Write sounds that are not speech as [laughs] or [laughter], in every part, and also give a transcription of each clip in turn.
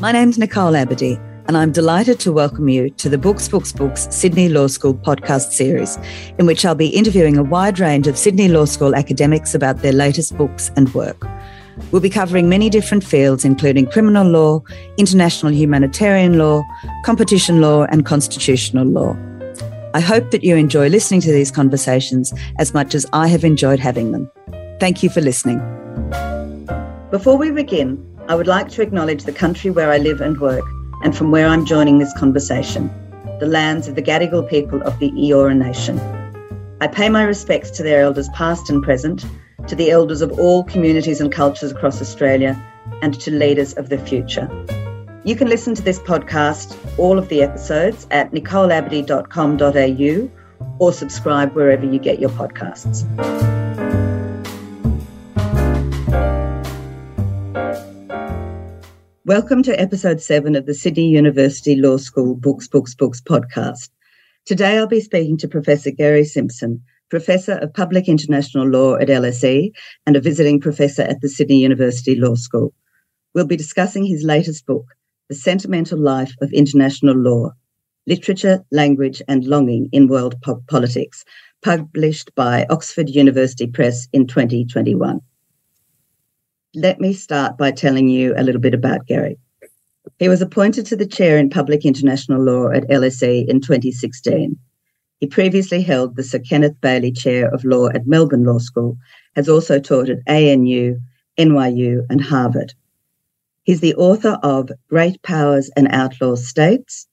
My name's Nicole Abadee, and I'm delighted to welcome you to the Books, Books, Books Sydney Law School podcast series, in which I'll be interviewing a wide range of Sydney Law School academics about their latest books and work. We'll be covering many different fields, including criminal law, international humanitarian law, competition law, and constitutional law. I hope that you enjoy listening to these conversations as much as I have enjoyed having them. Thank you for listening. Before we begin, I would like to acknowledge the country where I live and work and from where I'm joining this conversation, the lands of the Gadigal people of the Eora Nation. I pay my respects to their elders past and present, to the elders of all communities and cultures across Australia, and to leaders of the future. You can listen to this podcast, all of the episodes, at nicoleabadee.com.au or subscribe wherever you get your podcasts. Welcome to episode seven of the Sydney University Law School Books, Books, Books podcast. Today I'll be speaking to Professor Gerry Simpson, Professor of Public International Law at LSE and a visiting professor at the Sydney University Law School. We'll be discussing his latest book, The Sentimental Life of International Law Literature, Language and Longing in World Politics, published by Oxford University Press in 2021 let me start by telling you a little bit about Gerry. He was appointed to the chair in public international law at LSE in 2016. He previously held the Sir Kenneth Bailey Chair of Law at Melbourne Law School, has also taught at ANU, NYU, and Harvard. He's the author of Great Powers and Outlaw States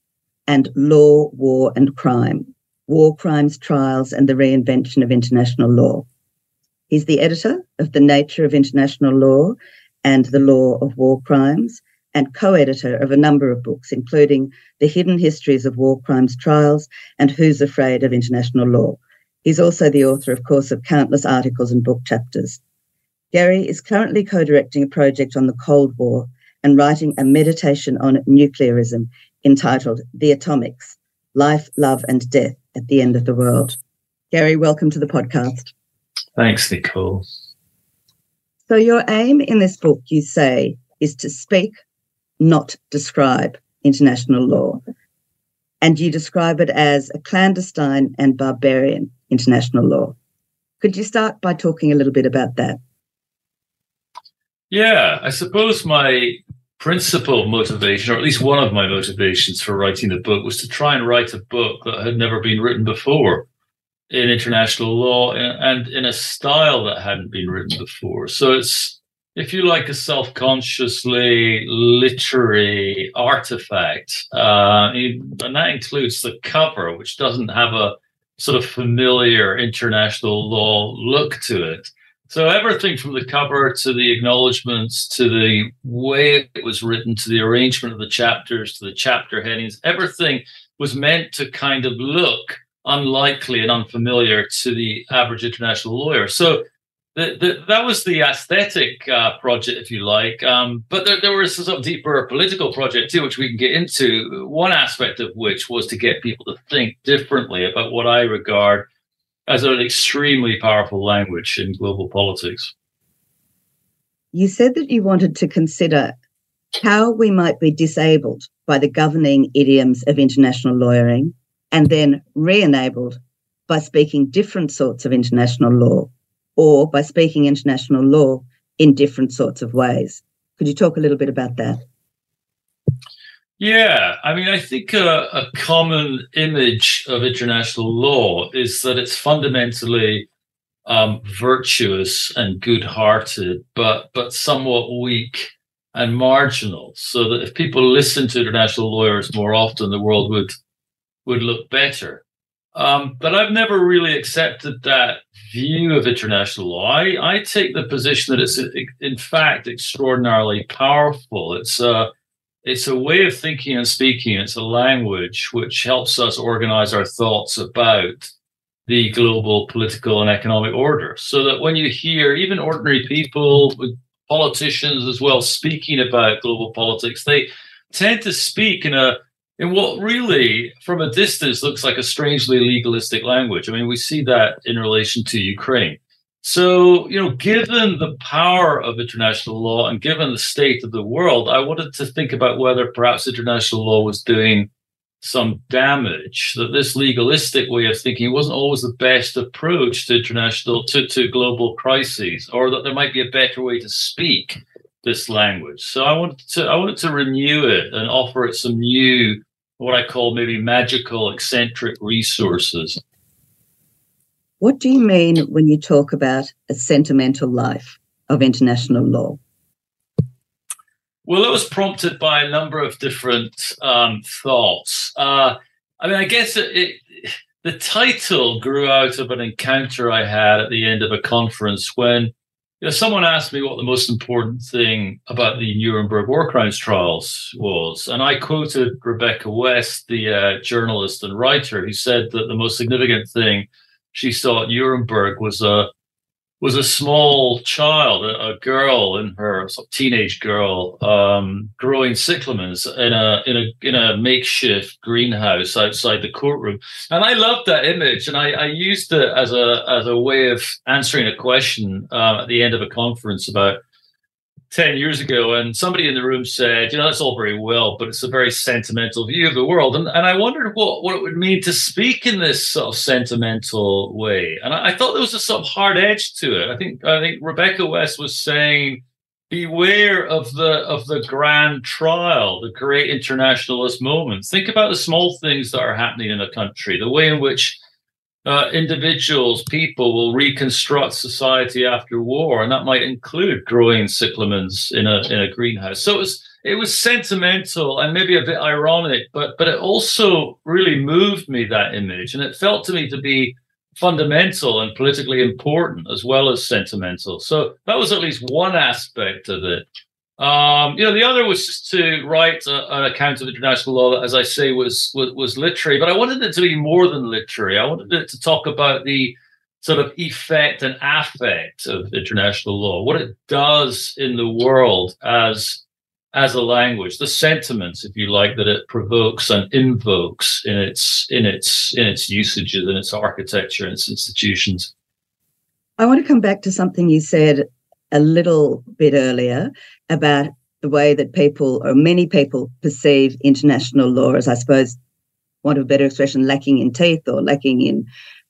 and Law, War and Crime War Crimes Trials and the Reinvention of International Law. He's the editor of The Nature of International Law and The Law of War Crimes, and co editor of a number of books, including The Hidden Histories of War Crimes Trials and Who's Afraid of International Law. He's also the author, of course, of countless articles and book chapters. Gerry is currently co directing a project on the Cold War and writing a meditation on nuclearism entitled The Atomics Life, Love, and Death at the End of the World. Gerry, welcome to the podcast. Thanks, Nicole. So, your aim in this book, you say, is to speak, not describe international law. And you describe it as a clandestine and barbarian international law. Could you start by talking a little bit about that? Yeah, I suppose my principal motivation, or at least one of my motivations for writing the book, was to try and write a book that had never been written before in international law and in a style that hadn't been written before. So it's, if you like, a self consciously literary artifact. Uh, and that includes the cover, which doesn't have a sort of familiar international law look to it. So everything from the cover to the acknowledgements to the way it was written to the arrangement of the chapters to the chapter headings, everything was meant to kind of look unlikely and unfamiliar to the average international lawyer. So the, the, that was the aesthetic uh, project, if you like. Um, but there, there was some deeper political project too, which we can get into. One aspect of which was to get people to think differently about what I regard as an extremely powerful language in global politics. You said that you wanted to consider how we might be disabled by the governing idioms of international lawyering and then re enabled by speaking different sorts of international law or by speaking international law in different sorts of ways. Could you talk a little bit about that? Yeah, I mean, I think a, a common image of international law is that it's fundamentally um, virtuous and good-hearted, but but somewhat weak and marginal. So that if people listen to international lawyers more often, the world would would look better. Um, but I've never really accepted that view of international law. I, I take the position that it's in fact extraordinarily powerful. It's a it's a way of thinking and speaking. It's a language which helps us organize our thoughts about the global political and economic order. So that when you hear even ordinary people, politicians as well, speaking about global politics, they tend to speak in a in what really, from a distance, looks like a strangely legalistic language. I mean, we see that in relation to Ukraine. So, you know, given the power of international law and given the state of the world, I wanted to think about whether perhaps international law was doing some damage, that this legalistic way of thinking wasn't always the best approach to international, to, to global crises, or that there might be a better way to speak this language. So I wanted to I wanted to renew it and offer it some new, what I call maybe magical, eccentric resources. What do you mean when you talk about a sentimental life of international law? Well, it was prompted by a number of different um, thoughts. Uh, I mean, I guess it, it, the title grew out of an encounter I had at the end of a conference when you know, someone asked me what the most important thing about the Nuremberg war crimes trials was. And I quoted Rebecca West, the uh, journalist and writer, who said that the most significant thing she saw at Nuremberg was a was a small child, a, a girl in her sort of teenage girl, um, growing cyclamens in a in a in a makeshift greenhouse outside the courtroom, and I loved that image, and I, I used it as a as a way of answering a question uh, at the end of a conference about 10 years ago and somebody in the room said you know that's all very well but it's a very sentimental view of the world. And, and i wondered what, what it would mean to speak in this sort of sentimental way. And I, I thought there was a sort of hard edge to it. I think i think rebecca west was saying beware of the of the grand trial the great internationalist moments think about the small things that are happening in a country the way in which uh, individuals, people will reconstruct society after war, and that might include growing cyclamens in a in a greenhouse. So it was it was sentimental and maybe a bit ironic, but but it also really moved me that image, and it felt to me to be fundamental and politically important as well as sentimental. So that was at least one aspect of it. Um, you know, the other was just to write a, an account of international law that, as I say, was, was, was literary. But I wanted it to be more than literary. I wanted it to talk about the sort of effect and affect of international law, what it does in the world as as a language, the sentiments, if you like, that it provokes and invokes in its in its in its usages and its architecture and its institutions. I want to come back to something you said a little bit earlier about the way that people or many people perceive international law as, I suppose, want of a better expression, lacking in teeth or lacking in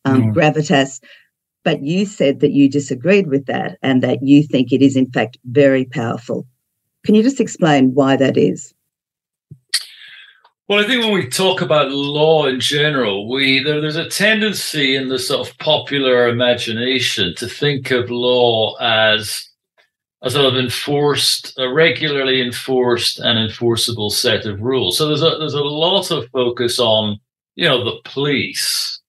um, mm. gravitas. But you said that you disagreed with that and that you think it is, in fact, very powerful. Can you just explain why that is? Well, I think when we talk about law in general, we there, there's a tendency in the sort of popular imagination to think of law as a sort of enforced, a regularly enforced and enforceable set of rules. So there's a there's a lot of focus on you know the police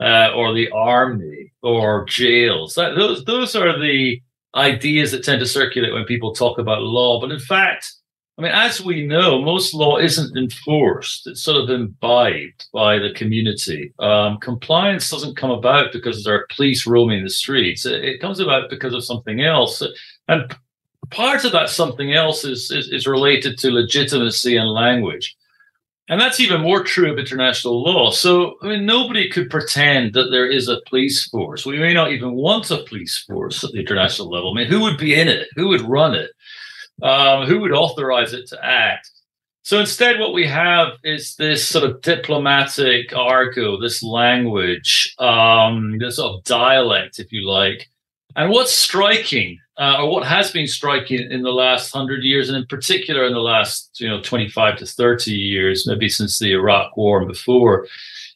uh, or the army or jails. That, those those are the ideas that tend to circulate when people talk about law. But in fact, I mean, as we know, most law isn't enforced. It's sort of imbibed by the community. Um, compliance doesn't come about because there are police roaming the streets. It, it comes about because of something else. And part of that something else is, is, is related to legitimacy and language. And that's even more true of international law. So, I mean, nobody could pretend that there is a police force. We may not even want a police force at the international level. I mean, who would be in it? Who would run it? Um, who would authorize it to act? So instead, what we have is this sort of diplomatic argot, this language, um, this sort of dialect, if you like. And what's striking uh, or what has been striking in the last hundred years, and in particular in the last you know 25 to 30 years, maybe since the Iraq War and before,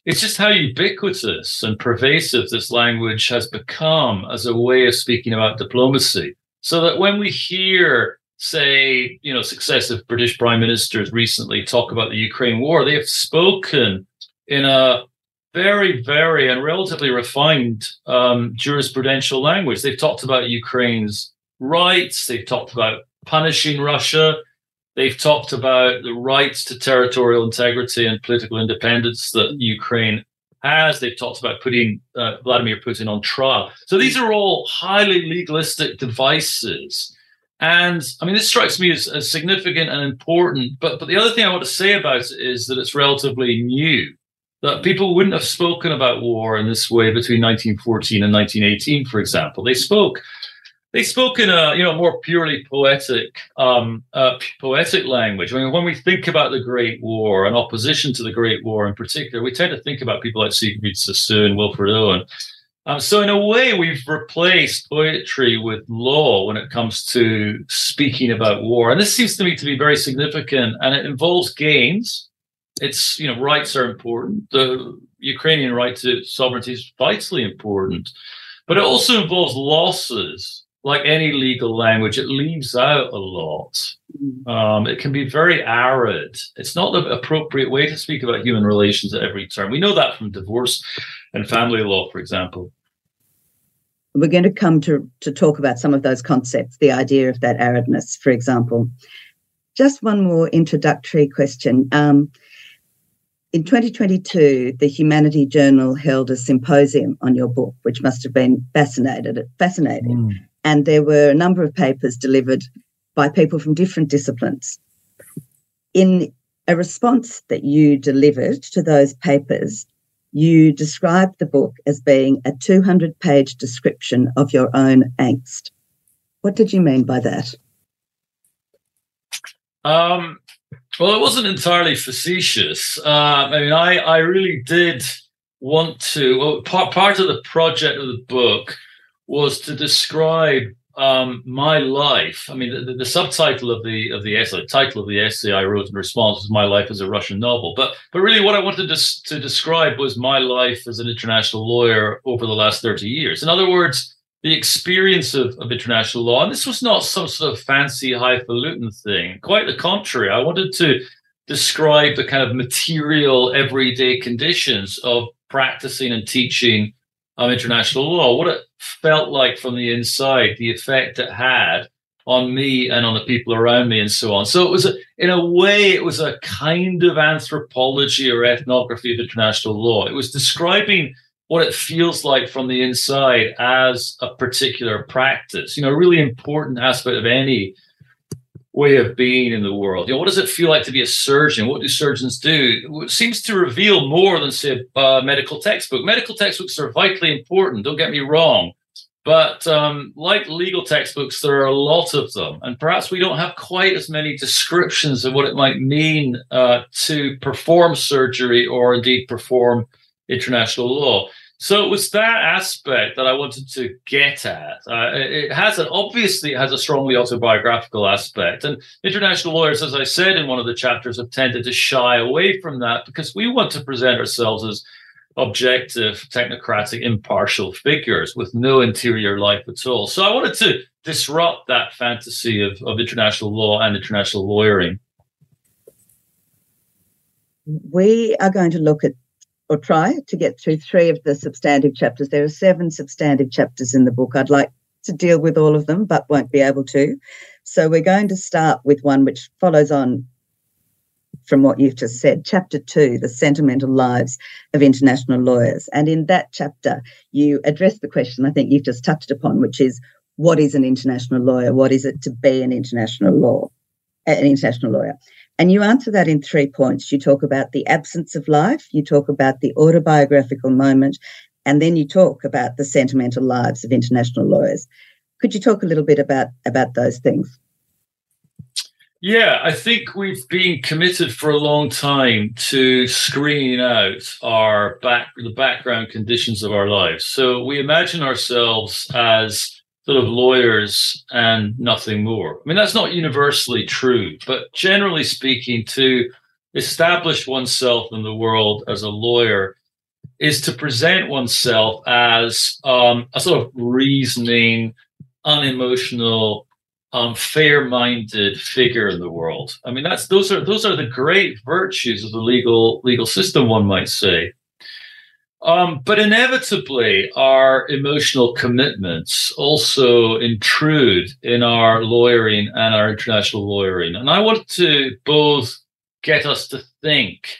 it's just how ubiquitous and pervasive this language has become as a way of speaking about diplomacy. So that when we hear, say, you know, successive British prime ministers recently talk about the Ukraine war, they have spoken in a very, very and relatively refined um, jurisprudential language. They've talked about Ukraine's rights. They've talked about punishing Russia. They've talked about the rights to territorial integrity and political independence that Ukraine has. They've talked about putting uh, Vladimir Putin on trial. So these are all highly legalistic devices. And I mean, this strikes me as, as significant and important. But but the other thing I want to say about it is that it's relatively new. That people wouldn't have spoken about war in this way between 1914 and 1918, for example. They spoke they spoke in a you know more purely poetic um, uh, poetic language. I mean, when we think about the Great War and opposition to the Great War in particular, we tend to think about people like Siegfried Sassoon, Wilfred Owen. Um, so in a way, we've replaced poetry with law when it comes to speaking about war, and this seems to me to be very significant. And it involves gains. It's you know rights are important. The Ukrainian right to sovereignty is vitally important, but it also involves losses like any legal language, it leaves out a lot. Mm. Um, it can be very arid. It's not the appropriate way to speak about human relations at every turn. We know that from divorce and family law, for example. We're going to come to, to talk about some of those concepts, the idea of that aridness, for example. Just one more introductory question. Um, in 2022, the Humanity Journal held a symposium on your book, which must have been fascinated, fascinating. Mm and there were a number of papers delivered by people from different disciplines. In a response that you delivered to those papers, you described the book as being a 200 page description of your own angst. What did you mean by that? Um, well, it wasn't entirely facetious. Uh, I mean, I, I really did want to. Well, part, part of the project of the book was to describe um, my life. I mean, the, the, subtitle of the of the essay, the title of the essay I wrote in response was "My Life as a Russian Novel." But but really, what I wanted to, to describe was my life as an international lawyer over the last thirty years. In other words, the experience of, of international law. And this was not some sort of fancy highfalutin thing. Quite the contrary. I wanted to describe the kind of material, everyday conditions of practicing and teaching of international law, what it felt like from the inside, the effect it had on me and on the people around me and so on. So it was, a, in a way, it was a kind of anthropology or ethnography of international law. It was describing what it feels like from the inside as a particular practice. You know, a really important aspect of any way of being in the world. You know, what does it feel like to be a surgeon? What do surgeons do? It seems to reveal more than say a medical textbook. Medical textbooks are vitally important. Don't get me wrong, but um, like legal textbooks, there are a lot of them, and perhaps we don't have quite as many descriptions of what it might mean uh, to perform surgery or indeed perform international law. So it was that aspect that I wanted to get at. Uh, it has an obviously it has a strongly autobiographical aspect, and international lawyers, as I said in one of the chapters, have tended to shy away from that because we want to present ourselves as objective, technocratic, impartial figures with no interior life at all. So I wanted to disrupt that fantasy of, of international law and international lawyering. We are going to look at or try to get through three of the substantive chapters. There are seven substantive chapters in the book. I'd like to deal with all of them, but won't be able to. So we're going to start with one which follows on from what you've just said. Chapter two, The Sentimental Lives of International Lawyers. And in that chapter, you address the question I think you've just touched upon, which is what is an international lawyer? What is it to be an international law, an international lawyer? And you answer that in three points. You talk about the absence of life, you talk about the autobiographical moment, and then you talk about the sentimental lives of international lawyers. Could you talk a little bit about, about those things? Yeah, I think we've been committed for a long time to screening out our back the background conditions of our lives. So we imagine ourselves as sort of lawyers and nothing more. I mean, that's not universally true, but generally speaking, to establish oneself in the world as a lawyer is to present oneself as um, a sort of reasoning, unemotional, um, fair-minded figure in the world. I mean, that's those are those are the great virtues of the legal legal system, one might say. Um, but inevitably, our emotional commitments also intrude in our lawyering and our international lawyering. And I want to both get us to think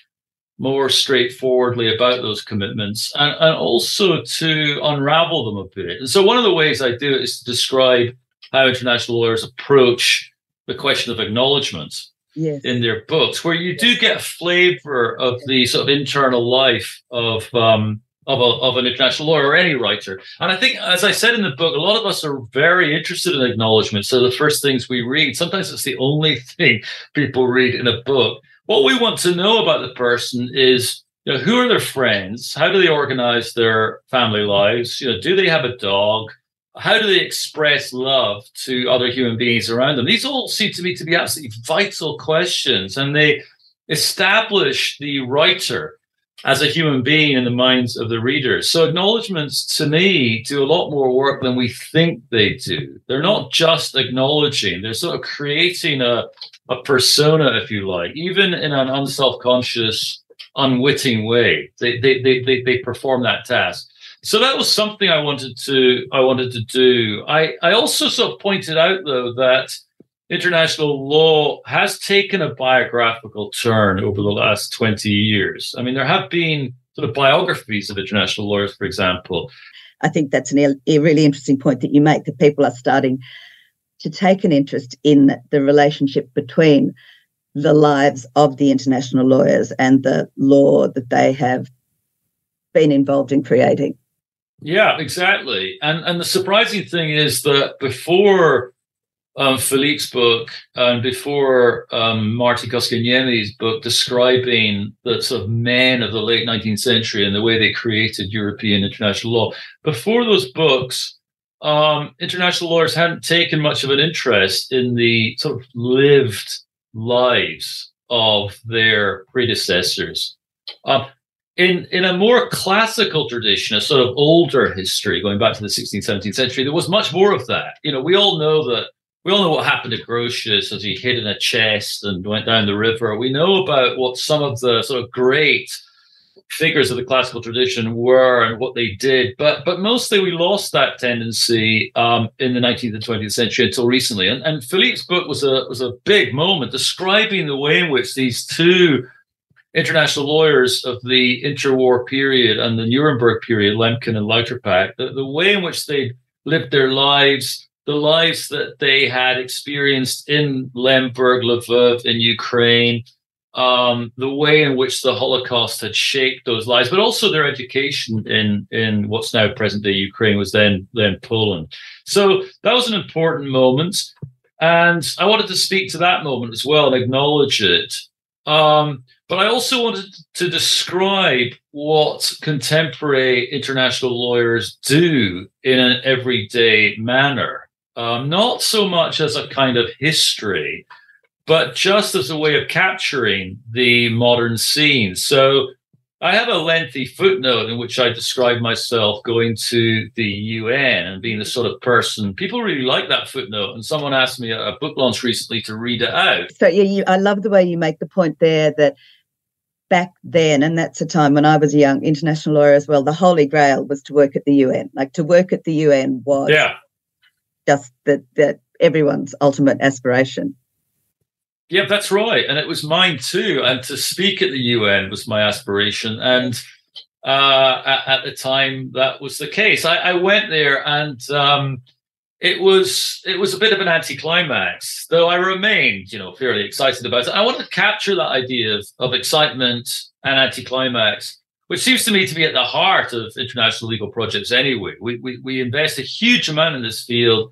more straightforwardly about those commitments and, and also to unravel them a bit. And so, one of the ways I do it is to describe how international lawyers approach the question of acknowledgement. Yes. in their books, where you do get a flavor of the sort of internal life of um, of, a, of an international lawyer or any writer. And I think, as I said in the book, a lot of us are very interested in acknowledgement. So the first things we read, sometimes it's the only thing people read in a book. What we want to know about the person is you know, who are their friends? How do they organize their family lives? You know, do they have a dog? How do they express love to other human beings around them? These all seem to me to be absolutely vital questions, and they establish the writer as a human being in the minds of the readers. So acknowledgements to me do a lot more work than we think they do. They're not just acknowledging, they're sort of creating a, a persona, if you like, even in an unself-conscious, unwitting way. They, they, they, they, they perform that task. So that was something I wanted to I wanted to do. I, I also sort of pointed out though that international law has taken a biographical turn over the last 20 years. I mean, there have been sort of biographies of international lawyers, for example. I think that's an, a really interesting point that you make that people are starting to take an interest in the relationship between the lives of the international lawyers and the law that they have been involved in creating. Yeah, exactly. And and the surprising thing is that before um, Philippe's book and before um, Martti Koskenniemi's book describing the sort of men of the late 19th century and the way they created European international law. Before those books, um, international lawyers hadn't taken much of an interest in the sort of lived lives of their predecessors. Um, in, in a more classical tradition, a sort of older history going back to the 16th, 17th century, there was much more of that. You know, we all know that we all know what happened to Grotius as he hid in a chest and went down the river. We know about what some of the sort of great figures of the classical tradition were and what they did, but but mostly we lost that tendency um, in the 19th and 20th century until recently. And, and Philippe's book was a was a big moment describing the way in which these two international lawyers of the interwar period and the Nuremberg period, Lemkin and Lauterpacht, the, the way in which they lived their lives the lives that they had experienced in Lemberg, Lvov, in Ukraine, um, the way in which the Holocaust had shaped those lives, but also their education in in what's now present day Ukraine was then then Poland. So that was an important moment, and I wanted to speak to that moment as well and acknowledge it. Um, but I also wanted to describe what contemporary international lawyers do in an everyday manner um, not so much as a kind of history, but just as a way of capturing the modern scene. So I have a lengthy footnote in which I describe myself going to the UN and being the sort of person people really like that footnote. And someone asked me at a book launch recently to read it out. So yeah, you, I love the way you make the point there that back then, and that's a time when I was a young international lawyer as well. The holy grail was to work at the UN. Like to work at the UN was yeah just that that everyone's ultimate aspiration. Yeah, that's right, and it was mine too. And to speak at the UN was my aspiration, and uh, at, at, the time that was the case. I, I went there, and um, it was it was a bit of an anticlimax, though I remained, you know, fairly excited about it. I wanted to capture that idea of, of excitement and anticlimax which seems to me to be at the heart of international legal projects anyway. We, we, we invest a huge amount in this field,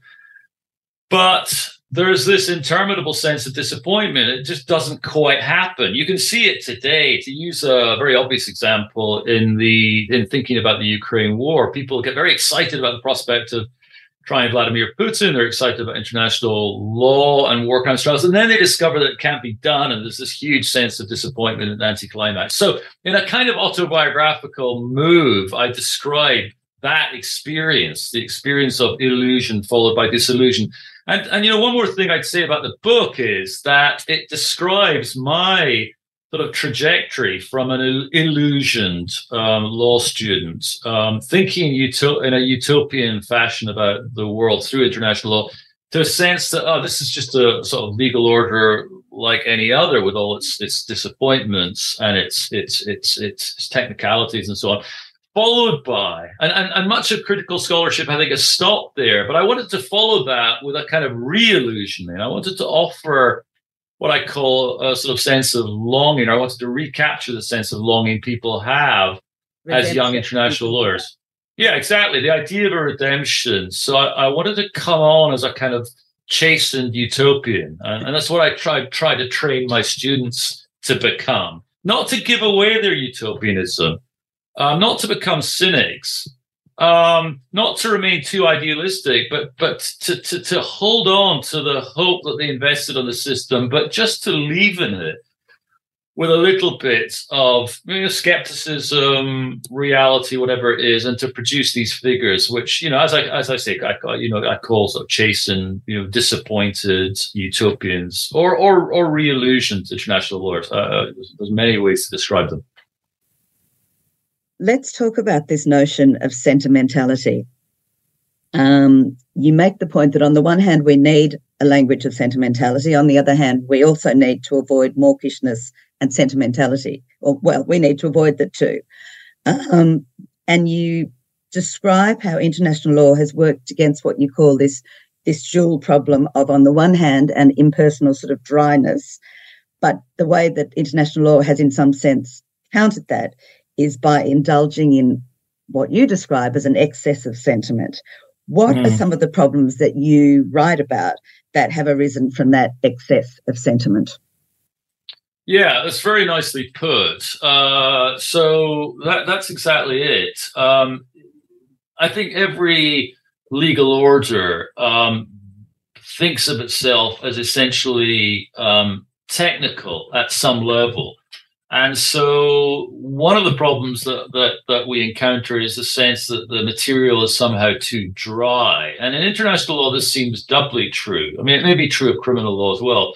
but there's this interminable sense of disappointment. It just doesn't quite happen. You can see it today. To use a very obvious example in the in thinking about the Ukraine war, people get very excited about the prospect of trying Vladimir Putin. They're excited about international law and war crimes trials. And then they discover that it can't be done. And there's this huge sense of disappointment and anticlimax. So, in a kind of autobiographical move, I describe that experience, the experience of illusion followed by disillusion. And, and you know, one more thing I'd say about the book is that it describes my sort of trajectory from an illusioned um, law student, um, thinking uto- in a utopian fashion about the world through international law, to a sense that oh, this is just a sort of legal order like any other, with all its its disappointments and its its its its, its technicalities and so on. Followed by, and, and, and much of critical scholarship, I think, has stopped there. But I wanted to follow that with a kind of re illusioning. I wanted to offer what I call a sort of sense of longing. I wanted to recapture the sense of longing people have redemption. as young international lawyers. Yeah, exactly. The idea of a redemption. So I, I wanted to come on as a kind of chastened utopian, and, and that's what I tried try to train my students to become. Not to give away their utopianism, uh, not to become cynics, um, not to remain too idealistic, but but to, to to hold on to the hope that they invested on the system, but just to leave in it with a little bit of you know, skepticism, reality, whatever it is, and to produce these figures, which you know, as I as I say, I you know, I call sort of chastened, you know, disappointed utopians or or or re-illusioned international lawyers. Uh, uh, there's many ways to describe them. Let's talk about this notion of sentimentality. Um, you make the point that on the one hand, we need a language of sentimentality. On the other hand, we also need to avoid mawkishness and sentimentality. Or, well, we need to avoid the two. Um, and you describe how international law has worked against what you call this this dual problem of, on the one hand, an impersonal sort of dryness, but the way that international law has, in some sense, countered that is by indulging in what you describe as an excess of sentiment. What mm. are some of the problems that you write about that have arisen from that excess of sentiment? Yeah, that's very nicely put. Uh, so that, that's exactly it. Um, I think every legal order um, thinks of itself as essentially um, technical at some level. And so one of the problems that, that, that we encounter is the sense that the material is somehow too dry. And in international law, this seems doubly true. I mean, it may be true of criminal law as well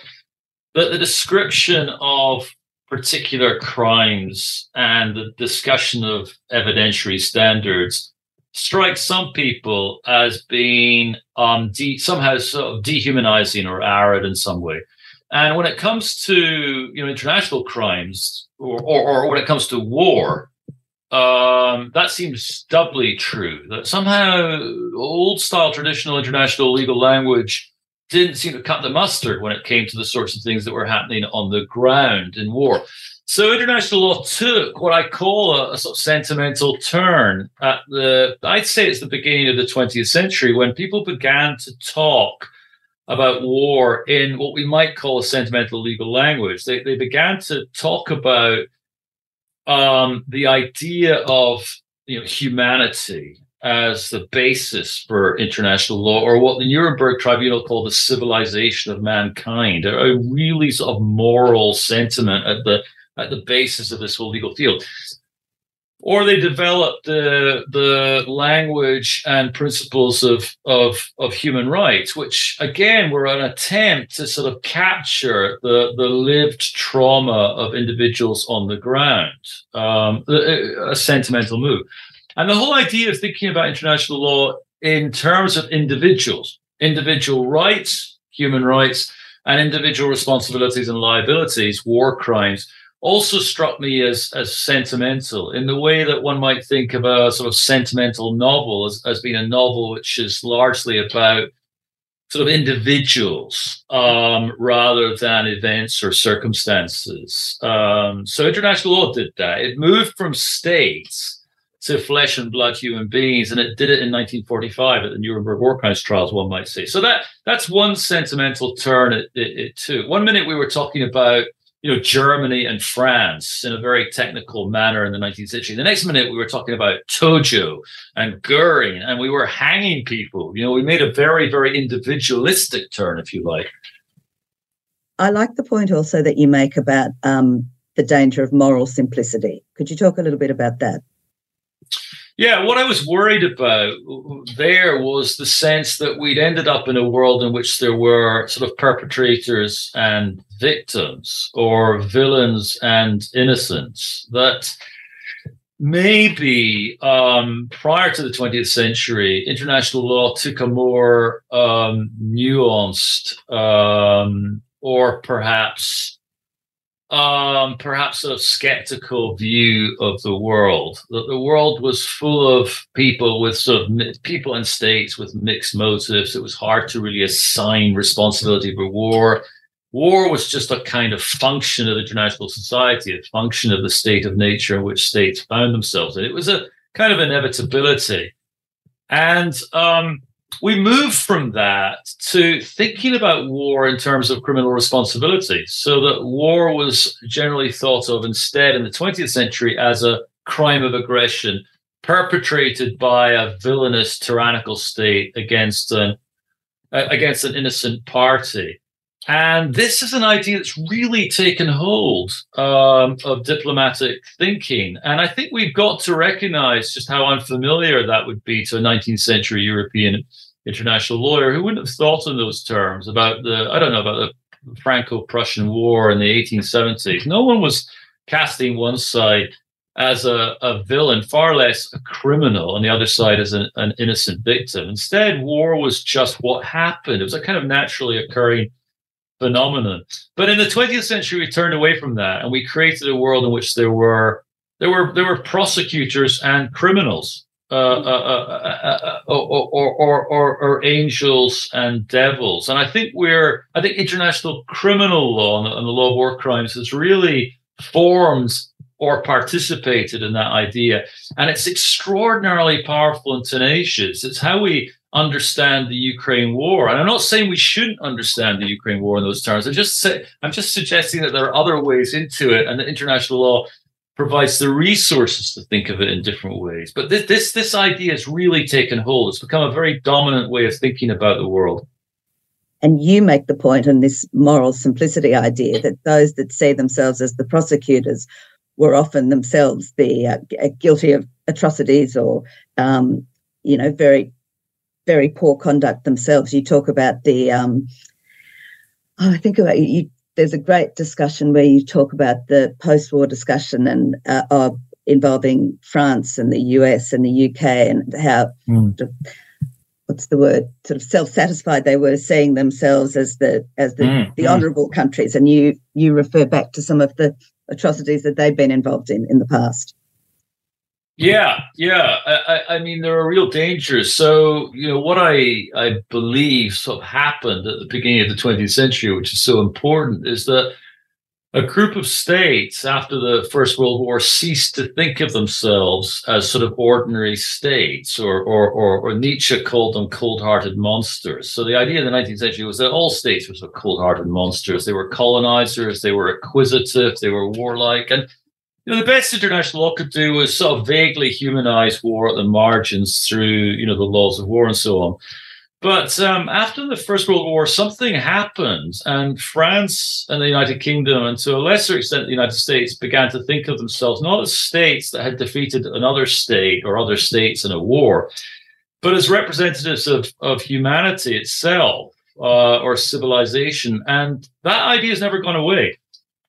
but the description of particular crimes and the discussion of evidentiary standards strikes some people as being um, de- somehow sort of dehumanizing or arid in some way. And when it comes to you know international crimes or, or, or when it comes to war, um, that seems doubly true. That somehow old style traditional international legal language didn't seem to cut the mustard when it came to the sorts of things that were happening on the ground in war. So international law took what I call a, a, sort of sentimental turn at the, I'd say it's the beginning of the 20th century when people began to talk about war in what we might call a sentimental legal language. They, they began to talk about um, the idea of you know, humanity as the basis for international law, or what the Nuremberg Tribunal called the civilization of mankind, a really sort of moral sentiment at the at the basis of this whole legal field. Or they developed the the language and principles of of of human rights, which again were an attempt to sort of capture the the lived trauma of individuals on the ground, um, a, a sentimental move. And the whole idea of thinking about international law in terms of individuals, individual rights, human rights, and individual responsibilities and liabilities, war crimes, also struck me as, as sentimental in the way that one might think of a sort of sentimental novel as, as being a novel which is largely about sort of individuals um, rather than events or circumstances. Um, so international law did that. It moved from states to flesh and blood human beings, and it did it in 1945 at the Nuremberg War Crimes trials, one might say. So that that's one sentimental turn it, it, it took. One minute we were talking about you know Germany and France in a very technical manner in the 19th century. The next minute we were talking about Tojo and Goering, and we were hanging people. You know, we made a very very individualistic turn, if you like. I like the point also that you make about um, the danger of moral simplicity. Could you talk a little bit about that? Yeah, what I was worried about there was the sense that we'd ended up in a world in which there were sort of perpetrators and victims, or villains and innocents. That maybe um, prior to the 20th century, international law took a more um, nuanced um, or perhaps um, perhaps of skeptical view of the world. That the world was full of people with sort of mi- people and states with mixed motives. It was hard to really assign responsibility for war. war was just a kind of function of international society, a function of the state of nature in which states found themselves in. It was a kind of inevitability. And um, we moved from that to thinking about war in terms of criminal responsibility, so that war was generally thought of instead in the 20th century as a crime of aggression perpetrated by a villainous tyrannical state against an uh, against an innocent party. And this is an idea that's really taken hold um, of diplomatic thinking. And I think we've got to recognize just how unfamiliar that would be to a 19th century European international lawyer who wouldn't have thought in those terms about the, I don't know, about the Franco Prussian War in the 1870s. No one was casting one side as a, a villain, far less a criminal, on the other side as an, an innocent victim. Instead, war was just what happened. It was a kind of naturally occurring phenomenon. But in the 20th century, we turned away from that and we created a world in which there were there were there were prosecutors and criminals, uh, uh, uh, or, or, or, or, angels and devils. And I think we're I think international criminal law and the law of war crimes has really formed or participated in that idea. And it's extraordinarily powerful and tenacious. It's how we understand the Ukraine war. And I'm not saying we shouldn't understand the Ukraine war in those terms. I'm just say, I'm just suggesting that there are other ways into it, and that international law provides the resources to think of it in different ways. But this this this idea has really taken hold. It's become a very dominant way of thinking about the world. And you make the point on this moral simplicity idea that those that see themselves as the prosecutors were often themselves the uh, guilty of atrocities or um, you know very very poor conduct themselves. You talk about the, um, oh, I think about you. There's a great discussion where you talk about the post-war discussion and uh, of involving France and the US and the UK and how. Mm. What's the word? Sort of self-satisfied they were seeing themselves as the as the, mm, the mm. honourable countries, and you you refer back to some of the atrocities that they've been involved in in the past. Yeah, yeah. I, I, mean, there are real dangers. So, you know, what I I believe sort of happened at the beginning of the 20th century, which is so important, is that a group of states after the First World War ceased to think of themselves as sort of ordinary states, or or or, or Nietzsche called them cold-hearted monsters. So the idea in the 19th century was that all states were sort of cold-hearted monsters. They were colonizers, they were acquisitive, they were warlike, and you know, the best international law could do was sort of vaguely humanize war at the margins through, you know, the laws of war and so on. But um, after the First World War, something happened, and France and the United Kingdom, and to a lesser extent the United States, began to think of themselves not as states that had defeated another state or other states in a war, but as representatives of, of humanity itself uh, or civilization. And that idea has never gone away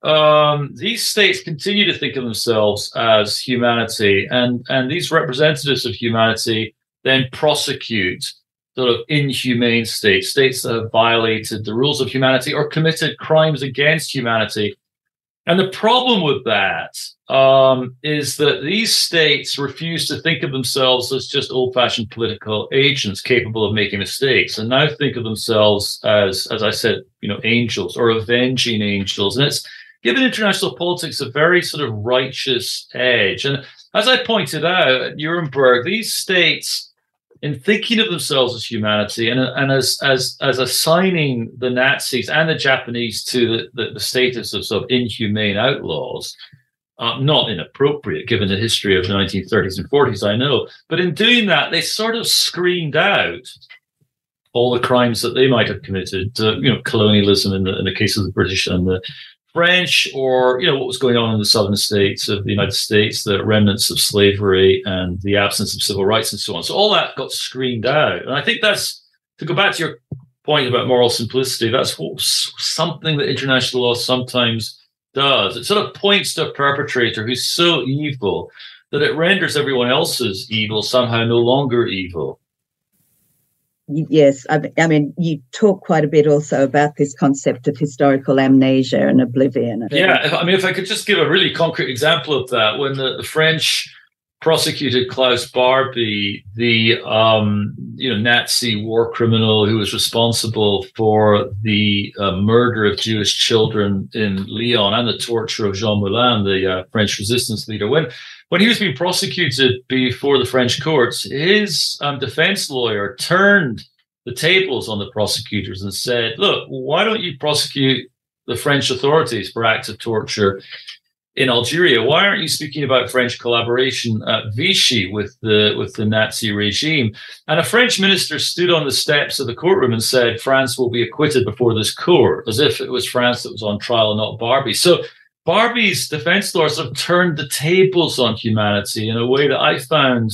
um, these states continue to think of themselves as humanity, and and these representatives of humanity then prosecute sort of inhumane states, states that have violated the rules of humanity or committed crimes against humanity. And the problem with that um, is that these states refuse to think of themselves as just old-fashioned political agents capable of making mistakes, and now think of themselves as, as I said, you know, angels or avenging angels. And it's given international politics a very sort of righteous edge. And as I pointed out at Nuremberg, these states, in thinking of themselves as humanity and, and as, as, as assigning the Nazis and the Japanese to the, the, the status of sort of inhumane outlaws, uh, not inappropriate given the history of the 1930s and 40s, I know. But in doing that, they sort of screened out all the crimes that they might have committed, uh, you know, colonialism in the, in the case of the British and the French or you know what was going on in the southern states of the United States, the remnants of slavery and the absence of civil rights and so on. So all that got screened out, and I think that's to go back to your point about moral simplicity. That's what, something that international law sometimes does. It sort of points to a perpetrator who's so evil that it renders everyone else's evil somehow no longer evil yes, I, I, mean, you talk quite a bit also about this concept of historical amnesia and oblivion. Yeah, I mean, if I could just give a really concrete example of that, when the, the French prosecuted Klaus Barbie, the um, you know Nazi war criminal who was responsible for the uh, murder of Jewish children in Lyon and the torture of Jean Moulin, the uh, French resistance leader. When when he was being prosecuted before the French courts, his um, defense lawyer turned the tables on the prosecutors and said, "Look, why don't you prosecute the French authorities for acts of torture?" in Algeria. Why aren't you speaking about French collaboration at Vichy with the with the Nazi regime? And a French minister stood on the steps of the courtroom and said, "France will be acquitted before this court," as if it was France that was on trial, and not Barbie. So. Barbie's defense lawyers have turned the tables on humanity in a way that I found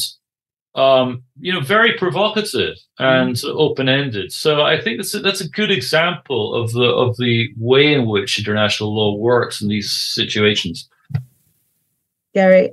um, you know, very provocative and mm. open-ended. So I think that's a, that's a good example of the of the way in which international law works in these situations. Gerry,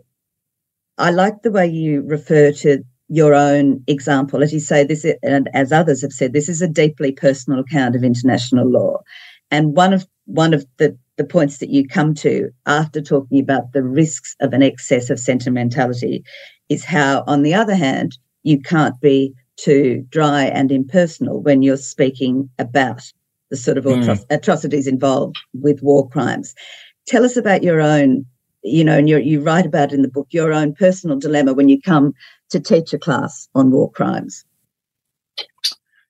I like the way you refer to your own example. As you say, this is, and as others have said, this is a deeply personal account of international law. And one of one of the the points that you come to after talking about the risks of an excess of sentimentality is how, on the other hand, you can't be too dry and impersonal when you're speaking about the sort of mm. atrocities involved with war crimes. Tell us about your own, you know, and you write about in the book your own personal dilemma when you come to teach a class on war crimes.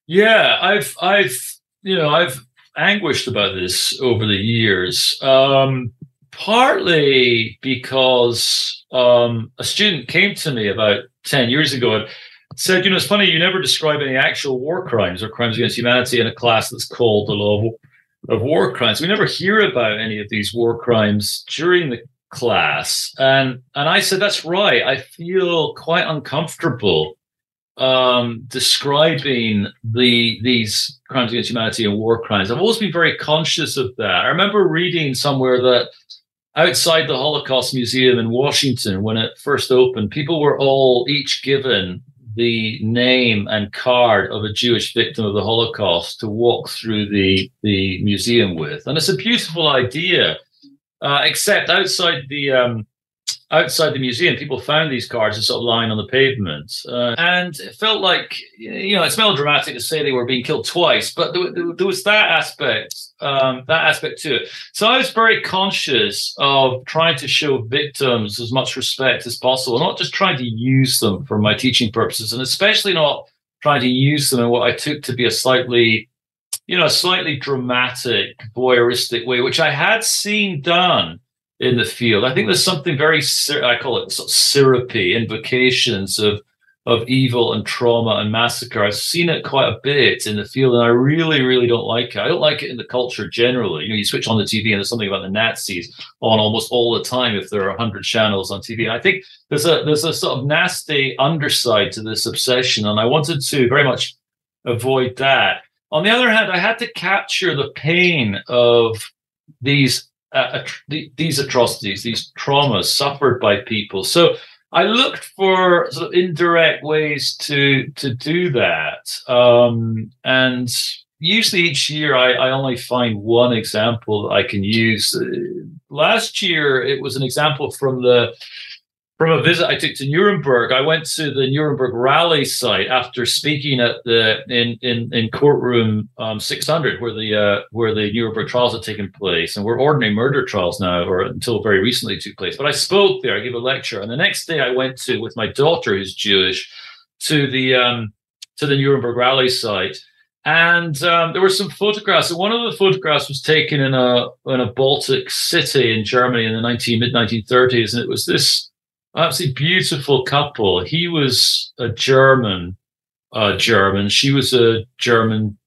Yeah, I've, I've, you know, I've anguished about this over the years. Um, partly because um, a student came to me about 10 years ago and said, you know, it's funny, you never describe any actual war crimes or crimes against humanity in a class that's called the law of, war crimes. We never hear about any of these war crimes during the class. And and I said, that's right. I feel quite uncomfortable um, describing the these crimes against humanity and war crimes. I've always been very conscious of that. I remember reading somewhere that outside the Holocaust Museum in Washington, when it first opened, people were all each given the name and card of a Jewish victim of the Holocaust to walk through the, the museum with. And it's a beautiful idea, uh, except outside the um, outside the museum, people found these cards just sort of lying on the pavement. Uh, and it felt like, you know, it's melodramatic to say they were being killed twice, but there, there was that aspect, um, that aspect to it. So I was very conscious of trying to show victims as much respect as possible, not just trying to use them for my teaching purposes, and especially not trying to use them in what I took to be a slightly you know, a slightly dramatic, voyeuristic way, which I had seen done in the field. I think there's something very, I call it sort of syrupy invocations of of evil and trauma and massacre. I've seen it quite a bit in the field, and I really, really don't like it. I don't like it in the culture generally. You know, you switch on the TV and there's something about the Nazis on almost all the time if there are hundred channels on TV. And I think there's a there's a sort of nasty underside to this obsession, and I wanted to very much avoid that. On the other hand, I had to capture the pain of these uh, these atrocities, these traumas suffered by people. So I looked for sort of indirect ways to to do that, um, and usually each year I, I, only find one example that I can use. Uh, last year it was an example from the from a visit I took to Nuremberg, I went to the Nuremberg rally site after speaking at the in in, in courtroom um, 600, where the uh, where the Nuremberg trials had taken place, and where ordinary murder trials now, or until very recently took place. But I spoke there, I gave a lecture, and the next day I went to with my daughter, who's Jewish, to the um, to the Nuremberg rally site. And um, there were some photographs. And one of the photographs was taken in a in a Baltic city in Germany in the 19 mid 1930s, and it was this absolutely beautiful couple. He was a German, uh, German. She was a German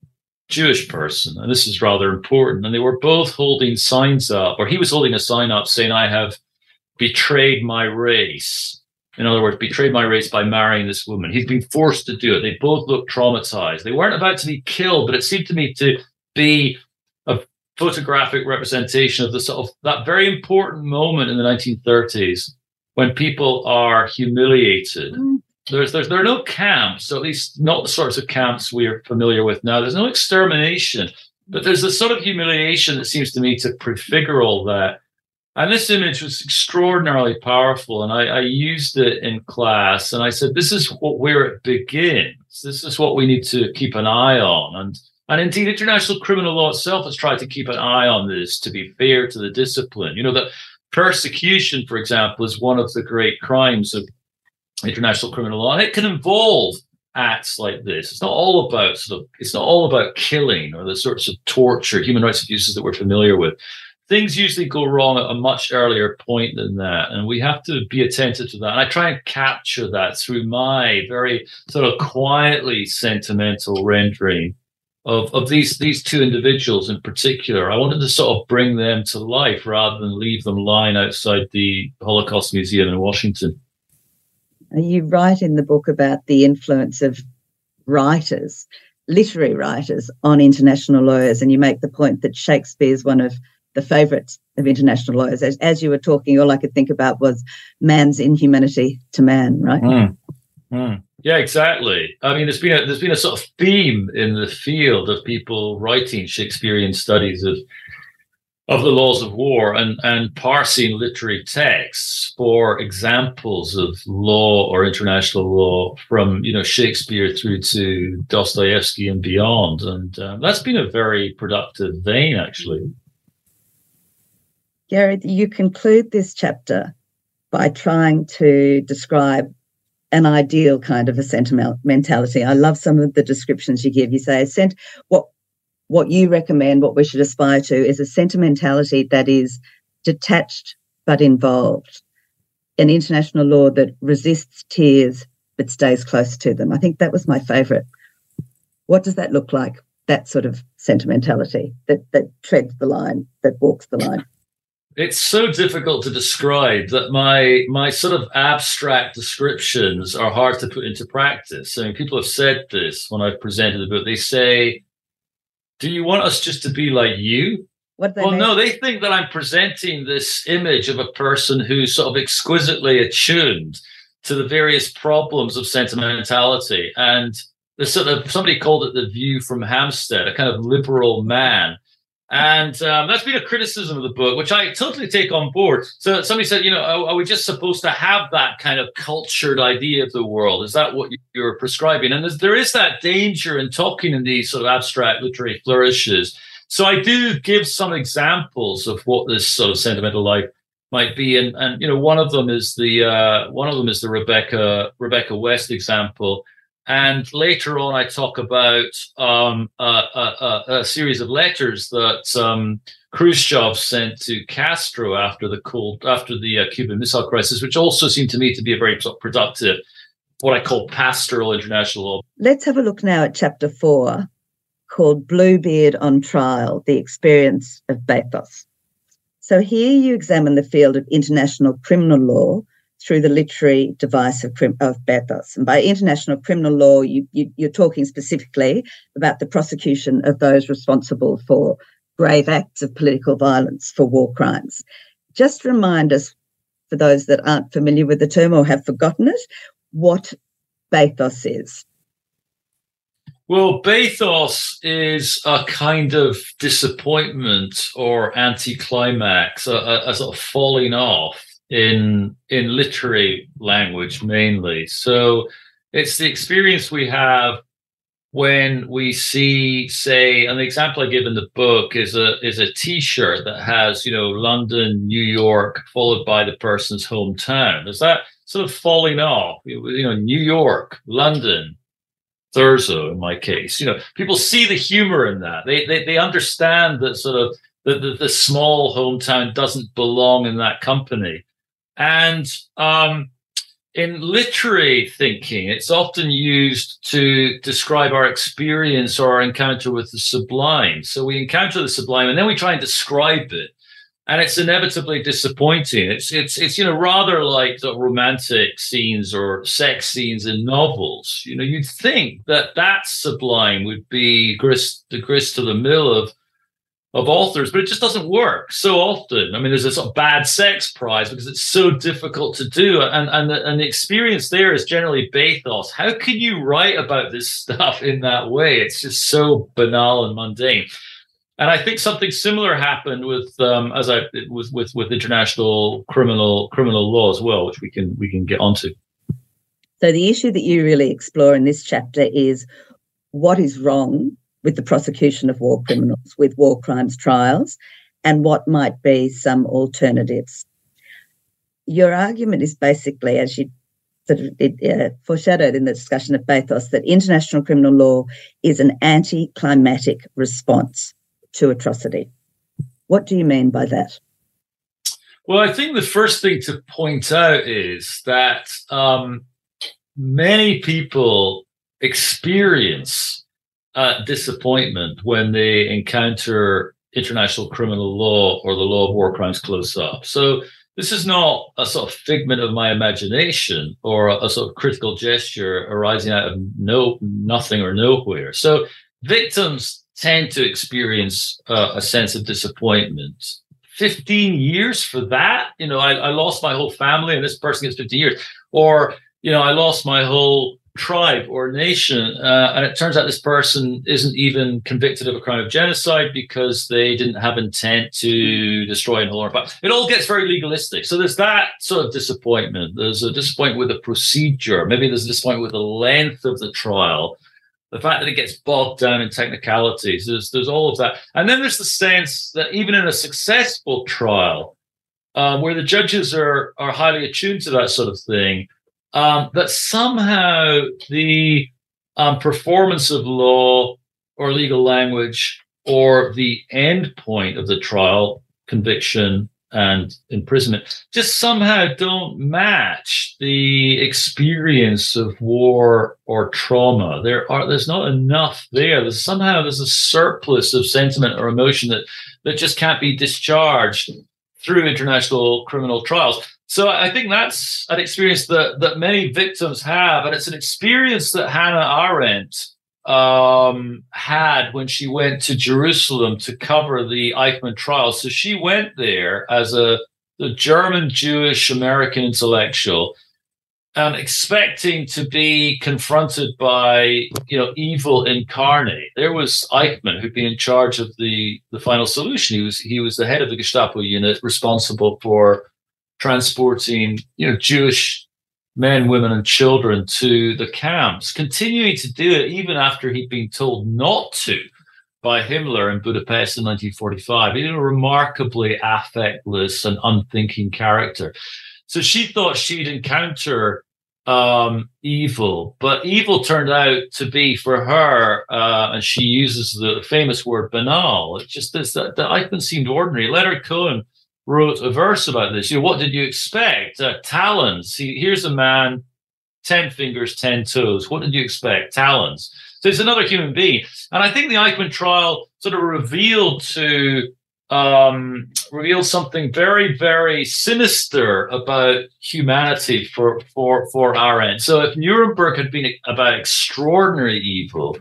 Jewish person, and this is rather important. And they were both holding signs up, or he was holding a sign up saying, "I have betrayed my race." In other words, betrayed my race by marrying this woman. He's been forced to do it. They both looked traumatized. They weren't about to be killed, but it seemed to me to be a photographic representation of the sort of that very important moment in the 1930s when people are humiliated. Mm. There's, there's, there are no camps, at least not the sorts of camps we are familiar with now. There's no extermination, but there's a sort of humiliation that seems to me to prefigure all that. And this image was extraordinarily powerful. And I, I, used it in class and I said, this is what, where it begins. This is what we need to keep an eye on. And, and indeed, international criminal law itself has tried to keep an eye on this to be fair to the discipline. You know, that persecution, for example, is one of the great crimes of international criminal law. And it can involve acts like this. It's not all about sort of, it's not all about killing or the sorts of torture, human rights abuses that we're familiar with things usually go wrong at a much earlier point than that. And we have to be attentive to that. And I try and capture that through my very sort of quietly sentimental rendering of, of these, these two individuals in particular. I wanted to sort of bring them to life rather than leave them lying outside the Holocaust Museum in Washington. You write in the book about the influence of writers, literary writers, on international lawyers, and you make the point that Shakespeare is one of the favourites of international lawyers. As, as, you were talking, all I could think about was man's inhumanity to man, right? Mm. Mm. Yeah, exactly. I mean, there's been a there's been a sort of theme in the field of people writing Shakespearean studies of of the laws of war and and parsing literary texts for examples of law or international law from you know Shakespeare through to Dostoevsky and beyond, and uh, that's been a very productive vein actually. Gerry, you conclude this chapter by trying to describe an ideal kind of a sentimentality. I love some of the descriptions you give. You say a sent what what you recommend, what we should aspire to, is a sentimentality that is detached but involved, an international law that resists tears but stays close to them. I think that was my favourite. What does that look like? That sort of sentimentality that that treads the line, that walks the line. It's so difficult to describe that my my sort of abstract descriptions are hard to put into practice. I mean, people have said this when I've presented the book. They say, "Do you want us just to be like you?" What well, no, they think that I'm presenting this image of a person who's sort of exquisitely attuned to the various problems of sentimentality. And the sort of somebody called it the view from Hampstead, a kind of liberal man and um, that's been a criticism of the book, which I totally take on board. So somebody said, you know, are, are, we just supposed to have that kind of cultured idea of the world? Is that what you're prescribing? And there is that danger in talking in these sort of abstract literary flourishes. So I do give some examples of what this sort of sentimental life might be, and and you know, one of them is the uh, one of them is the Rebecca Rebecca West example and later on, I talk about um, a, a, a, series of letters that um, Khrushchev sent to Castro after the cold, after the uh, Cuban Missile Crisis, which also seemed to me to be a very productive, what I call pastoral international law. Let's have a look now at chapter four, called Bluebeard on Trial: The Experience of Bathos. So here you examine the field of international criminal law through the literary device of, of Bathos. And by international criminal law, you, you, you're talking specifically about the prosecution of those responsible for grave acts of political violence, for war crimes. Just remind us, for those that aren't familiar with the term or have forgotten it, what Bathos is. Well, bathos is a kind of disappointment or anticlimax, a, a, a sort of falling off in in literary language mainly. So it's the experience we have when we see, say, an example I give in the book is a is a T-shirt that has, you know, London, New York, followed by the person's hometown. Is that sort of falling off? You know, New York, London, Thurso in my case. You know, people see the humor in that. They they they understand that sort of the, the, the small hometown doesn't belong in that company. And um, in literary thinking, it's often used to describe our experience or our encounter with the sublime. So we encounter the sublime and then we try and describe it. And it's inevitably disappointing. It's it's it's you know rather like the romantic scenes or sex scenes in novels. You know, you'd think that that sublime would be grist, the grist to the mill of of authors, but it just doesn't work so often. I mean, there's a sort of bad sex prize because it's so difficult to do, and and the, and the experience there is generally bathos. How can you write about this stuff in that way? It's just so banal and mundane. and I think something similar happened with um, as I with with with international criminal criminal law as well, which we can we can get onto. So the issue that you really explore in this chapter is what is wrong with the prosecution of war criminals with war crimes trials and what might be some alternatives. Your argument is basically, as you sort of it, uh, foreshadowed in the discussion of Bathos, that international criminal law is an anti-climatic response to atrocity. What do you mean by that? Well, I think the first thing to point out is that um, many people experience uh, disappointment when they encounter international criminal law or the law of war crimes close up. So this is not a sort of figment of my imagination or a, a sort of critical gesture arising out of no nothing or nowhere. So victims tend to experience uh, a sense of disappointment. 15 years for that, you know, I, I lost my whole family and this person gets 15 years. Or, you know, I lost my whole tribe or nation. Uh, and it turns out this person isn't even convicted of a crime of genocide because they didn't have intent to destroy an whole empire. It all gets very legalistic. So there's that sort of disappointment. There's a disappointment with the procedure. Maybe there's a disappointment with the length of the trial. The fact that it gets bogged down in technicalities, there's there's all of that, and then there's the sense that even in a successful trial, um, where the judges are are highly attuned to that sort of thing, um, that somehow the um, performance of law or legal language or the end point of the trial, conviction and imprisonment, just somehow don't match the experience of war or trauma. There are there's not enough there. There's somehow there's a surplus of sentiment or emotion that that just can't be discharged through international criminal trials. So I think that's an experience that that many victims have, and it's an experience that Hannah Arendt um, had when she went to Jerusalem to cover the Eichmann trial. So she went there as a the German Jewish American intellectual, and expecting to be confronted by you know evil incarnate. There was Eichmann who'd been in charge of the the final solution. He was he was the head of the Gestapo unit responsible for transporting, you know, Jewish men, women, and children to the camps, continuing to do it even after he'd been told not to by Himmler in Budapest in 1945. He's a remarkably affectless and unthinking character. So she thought she'd encounter um, evil, but evil turned out to be for her, uh, and she uses the famous word banal. It just is that, that Eichmann seemed ordinary. Leonard Cohen wrote a verse about this. You know, what did you expect? Uh, talons. He, here's a man, 10 fingers, 10 toes. What did you expect? Talons. So it's another human being. And I think the Eichmann trial sort of revealed to um, revealed something very, very sinister about humanity for for for Arendt. So if Nuremberg had been about extraordinary evil,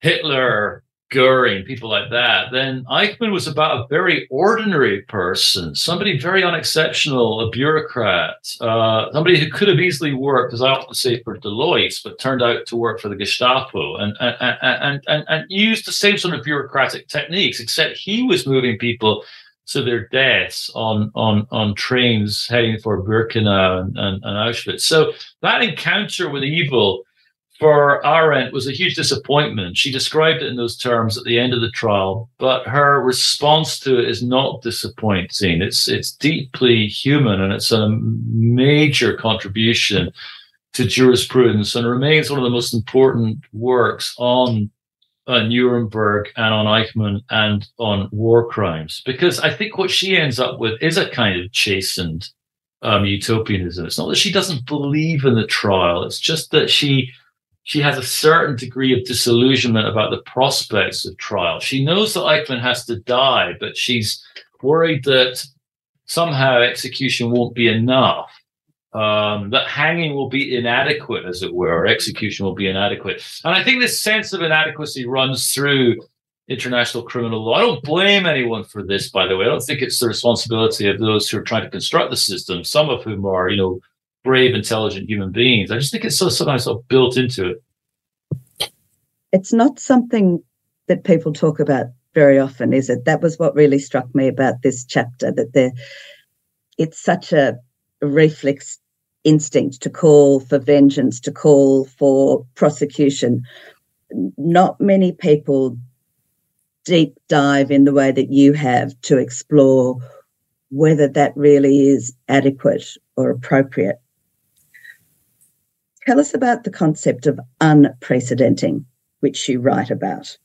Hitler, Goering, people like that, then Eichmann was about a very ordinary person, somebody very unexceptional, a bureaucrat, uh, somebody who could have easily worked, as I often say, for Deloitte, but turned out to work for the Gestapo and and, and, and, and used the same sort of bureaucratic techniques, except he was moving people to their deaths on on on trains heading for Birkenau and, and, and Auschwitz. So that encounter with evil for Arendt was a huge disappointment. She described it in those terms at the end of the trial, but her response to it is not disappointing. It's it's deeply human and it's a major contribution to jurisprudence and remains one of the most important works on uh, Nuremberg and on Eichmann and on war crimes. Because I think what she ends up with is a kind of chastened um, utopianism. It's not that she doesn't believe in the trial, it's just that she she has a certain degree of disillusionment about the prospects of trial. She knows that Eichmann has to die, but she's worried that somehow execution won't be enough. Um, that hanging will be inadequate, as it were, or execution will be inadequate. And I think this sense of inadequacy runs through international criminal law. I don't blame anyone for this, by the way. I don't think it's the responsibility of those who are trying to construct the system, some of whom are, you know, brave, intelligent human beings. I just think it's so sometimes sort of built into it. It's not something that people talk about very often, is it? That was what really struck me about this chapter that there, it's such a reflex instinct to call for vengeance, to call for prosecution. Not many people deep dive in the way that you have to explore whether that really is adequate or appropriate. Tell us about the concept of unprecedenting, which you write about.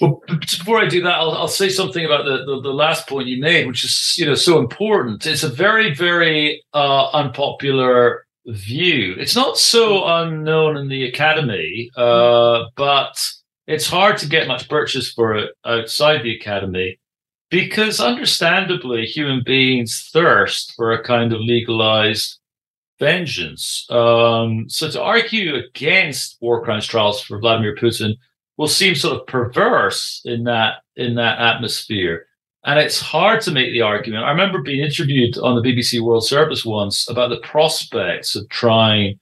Well, before I do that, I'll, I'll say something about the, the, the, last point you made, which is you know so important. It's a very very uh, unpopular view. It's not so unknown in the academy, uh, but it's hard to get much purchase for it outside the academy because, understandably, human beings thirst for a kind of legalized vengeance. Um, so to argue against war crimes trials for Vladimir Putin will seem sort of perverse in that in that atmosphere. And it's hard to make the argument. I remember being interviewed on the BBC World Service once about the prospects of trying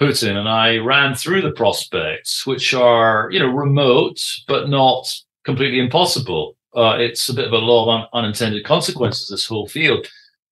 Putin, and I ran through the prospects, which are you know remote but not completely impossible. Uh, it's a bit of a law of un- unintended consequences. This whole field,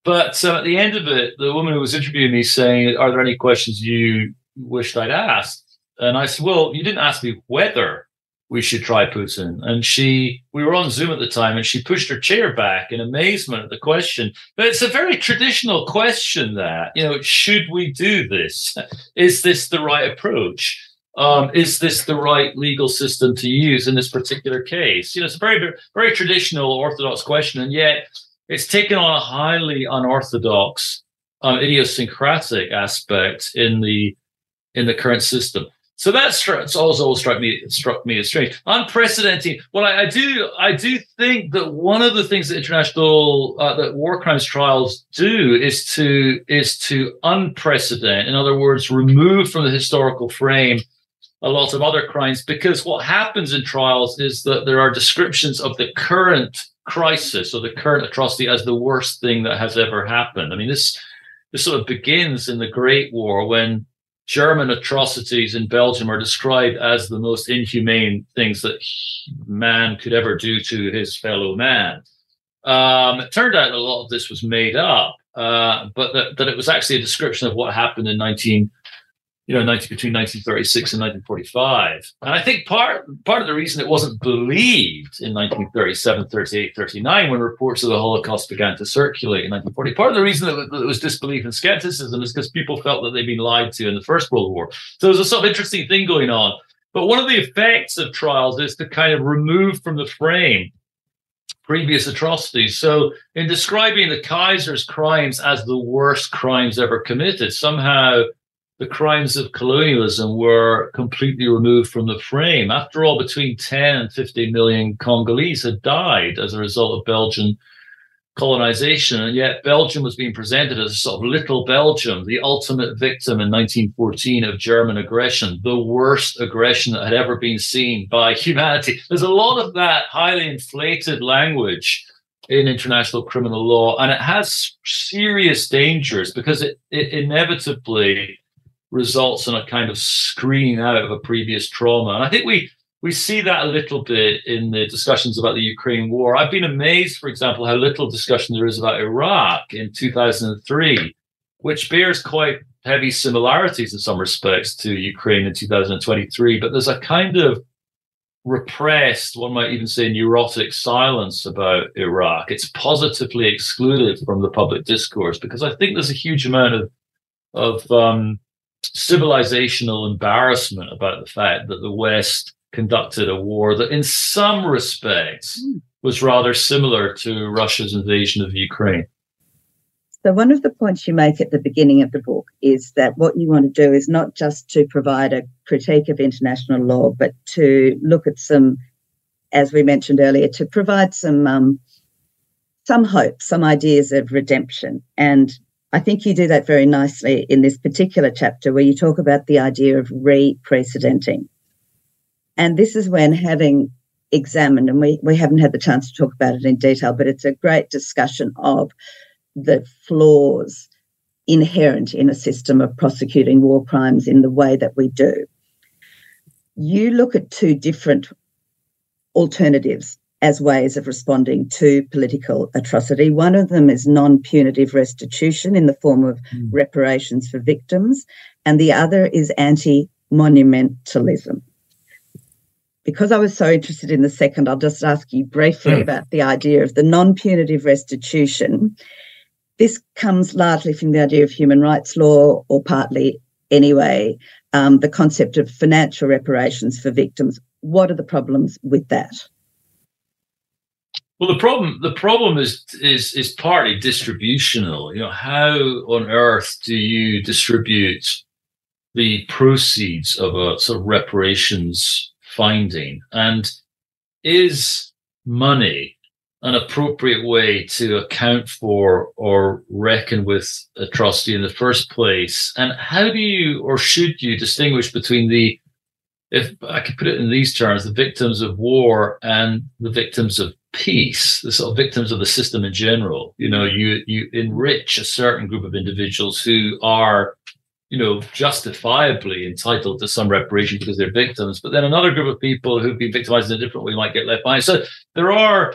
but uh, at the end of it, the woman who was interviewing me saying, "Are there any questions you wished I'd asked?" And I said, well, you didn't ask me whether we should try Putin. And she, we were on Zoom at the time, and she pushed her chair back in amazement at the question. But it's a very traditional question that, you know, should we do this? [laughs] Is this the right approach? Um, is this the right legal system to use in this particular case? You know, it's a very, very traditional orthodox question, and yet it's taken on a highly unorthodox, um, idiosyncratic aspect in the in the current system. So that's also struck me struck me as strange, unprecedented. Well, I, I, do I do think that one of the things that international uh, that war crimes trials do is to is to unprecedented. In other words, remove from the historical frame a lot of other crimes because what happens in trials is that there are descriptions of the current crisis or the current atrocity as the worst thing that has ever happened. I mean, this this sort of begins in the Great War when German atrocities in Belgium are described as the most inhumane things that man could ever do to his fellow man. Um, it turned out a lot of this was made up, uh, but that, that, it was actually a description of what happened in 19, you know, 19, between 1936 and 1945. And I think part part of the reason it wasn't believed in 1937, 38, 39, when reports of the Holocaust began to circulate in 1940, part of the reason that it was disbelief and skepticism is because people felt that they'd been lied to in the First World War. So there's a sort of interesting thing going on. But one of the effects of trials is to kind of remove from the frame previous atrocities. So, in describing the Kaiser's crimes as the worst crimes ever committed, somehow the crimes of colonialism were completely removed from the frame. After all, between 10 and 15 million Congolese had died as a result of Belgian colonization. And yet Belgium was being presented as a sort of little Belgium, the ultimate victim in 1914 of German aggression, the worst aggression that had ever been seen by [laughs] humanity. There's a lot of that highly inflated language in international criminal law, and it has serious dangers because it, it inevitably results in a kind of screening out of a previous trauma. And I think we we see that a little bit in the discussions about the Ukraine war. I've been amazed, for example, how little discussion there is about Iraq in 2003, which bears quite heavy similarities in some respects to Ukraine in 2023. But there's a kind of repressed, one might even say neurotic silence about Iraq. It's positively excluded from the public discourse because I think there's a huge amount of of um, civilizational embarrassment about the fact that the West conducted a war that, in some respects, mm. was rather similar to Russia's invasion of Ukraine. So, one of the points you make at the beginning of the book is that what you want to do is not just to provide a critique of international law, but to look at some, as we mentioned earlier, to provide some um, some hope, some ideas of redemption, and I think you do that very nicely in this particular chapter where you talk about the idea of re-precedenting. And this is when having examined, and we, we haven't had the chance to talk about it in detail, but it's a great discussion of the flaws inherent in a system of prosecuting war crimes in the way that we do. You look at two different alternatives as ways of responding to political atrocity. One of them is non punitive restitution in the form of mm. reparations for victims, and the other is anti monumentalism. Because I was so interested in the second, I'll just ask you briefly mm. about the idea of the non punitive restitution. This comes largely from the idea of human rights law, or partly anyway, um, the concept of financial reparations for victims. What are the problems with that? Well, the problem the problem is is is partly distributional. You know, how on earth do you distribute the proceeds of a sort of reparations finding, and is money an appropriate way to account for or reckon with atrocity in the first place? And how do you or should you distinguish between the if I could put it in these terms, the victims of war and the victims of peace, the sort of victims of the system in general. You know, you you enrich a certain group of individuals who are, you know, justifiably entitled to some reparation because they're victims, but then another group of people who've been victimized in a different way might get left behind. So there are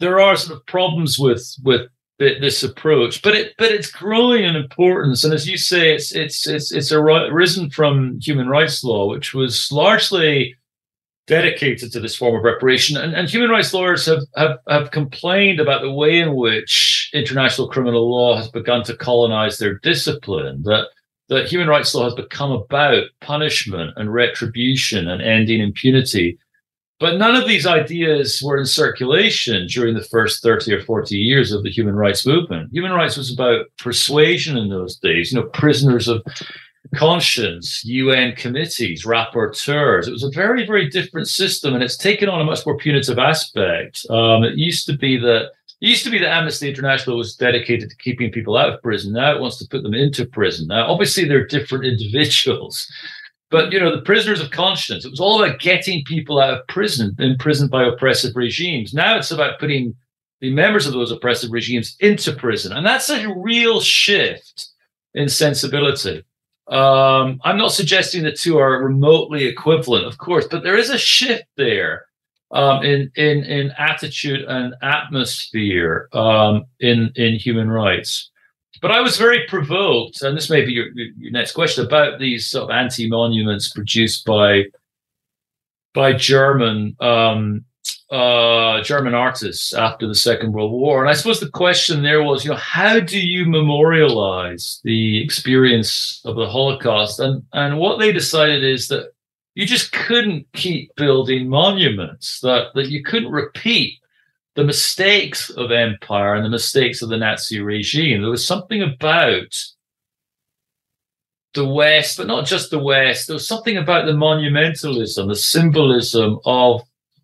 there are sort of problems with with this approach, but it but it's growing in importance, and as you say, it's it's it's it's arisen from human rights law, which was largely dedicated to this form of reparation. And, and human rights lawyers have, have, have complained about the way in which international criminal law has begun to colonize their discipline, that, that human rights law has become about punishment and retribution and ending impunity. But none of these ideas were in circulation during the first 30 or 40 years of the human rights movement. Human rights was about persuasion in those days, you know, prisoners of conscience, UN committees, rapporteurs. It was a very, very different system, and it's taken on a much more punitive aspect. Um, it used to be that it used to be that Amnesty International was dedicated to keeping people out of prison. Now it wants to put them into prison. Now, obviously, they're different [laughs] individuals. But you know, the prisoners of conscience, it was all about getting people out of prison, imprisoned by oppressive regimes. Now it's about putting the members of those oppressive regimes into prison. And that's a real shift in sensibility. Um, I'm not suggesting the two are remotely equivalent, of course, but there is a shift there um, in in in attitude and atmosphere um, in in human rights. But I was very provoked, and this may be your, your next question about these sort of anti monuments produced by by German um, uh, German artists after the Second World War. And I suppose the question there was, you know, how do you memorialize the experience of the Holocaust? And and what they decided is that you just couldn't keep building monuments, that that you couldn't repeat the mistakes of empire and the mistakes of the Nazi regime. There was something about the West, but not just the West. There was something about the monumentalism, the symbolism of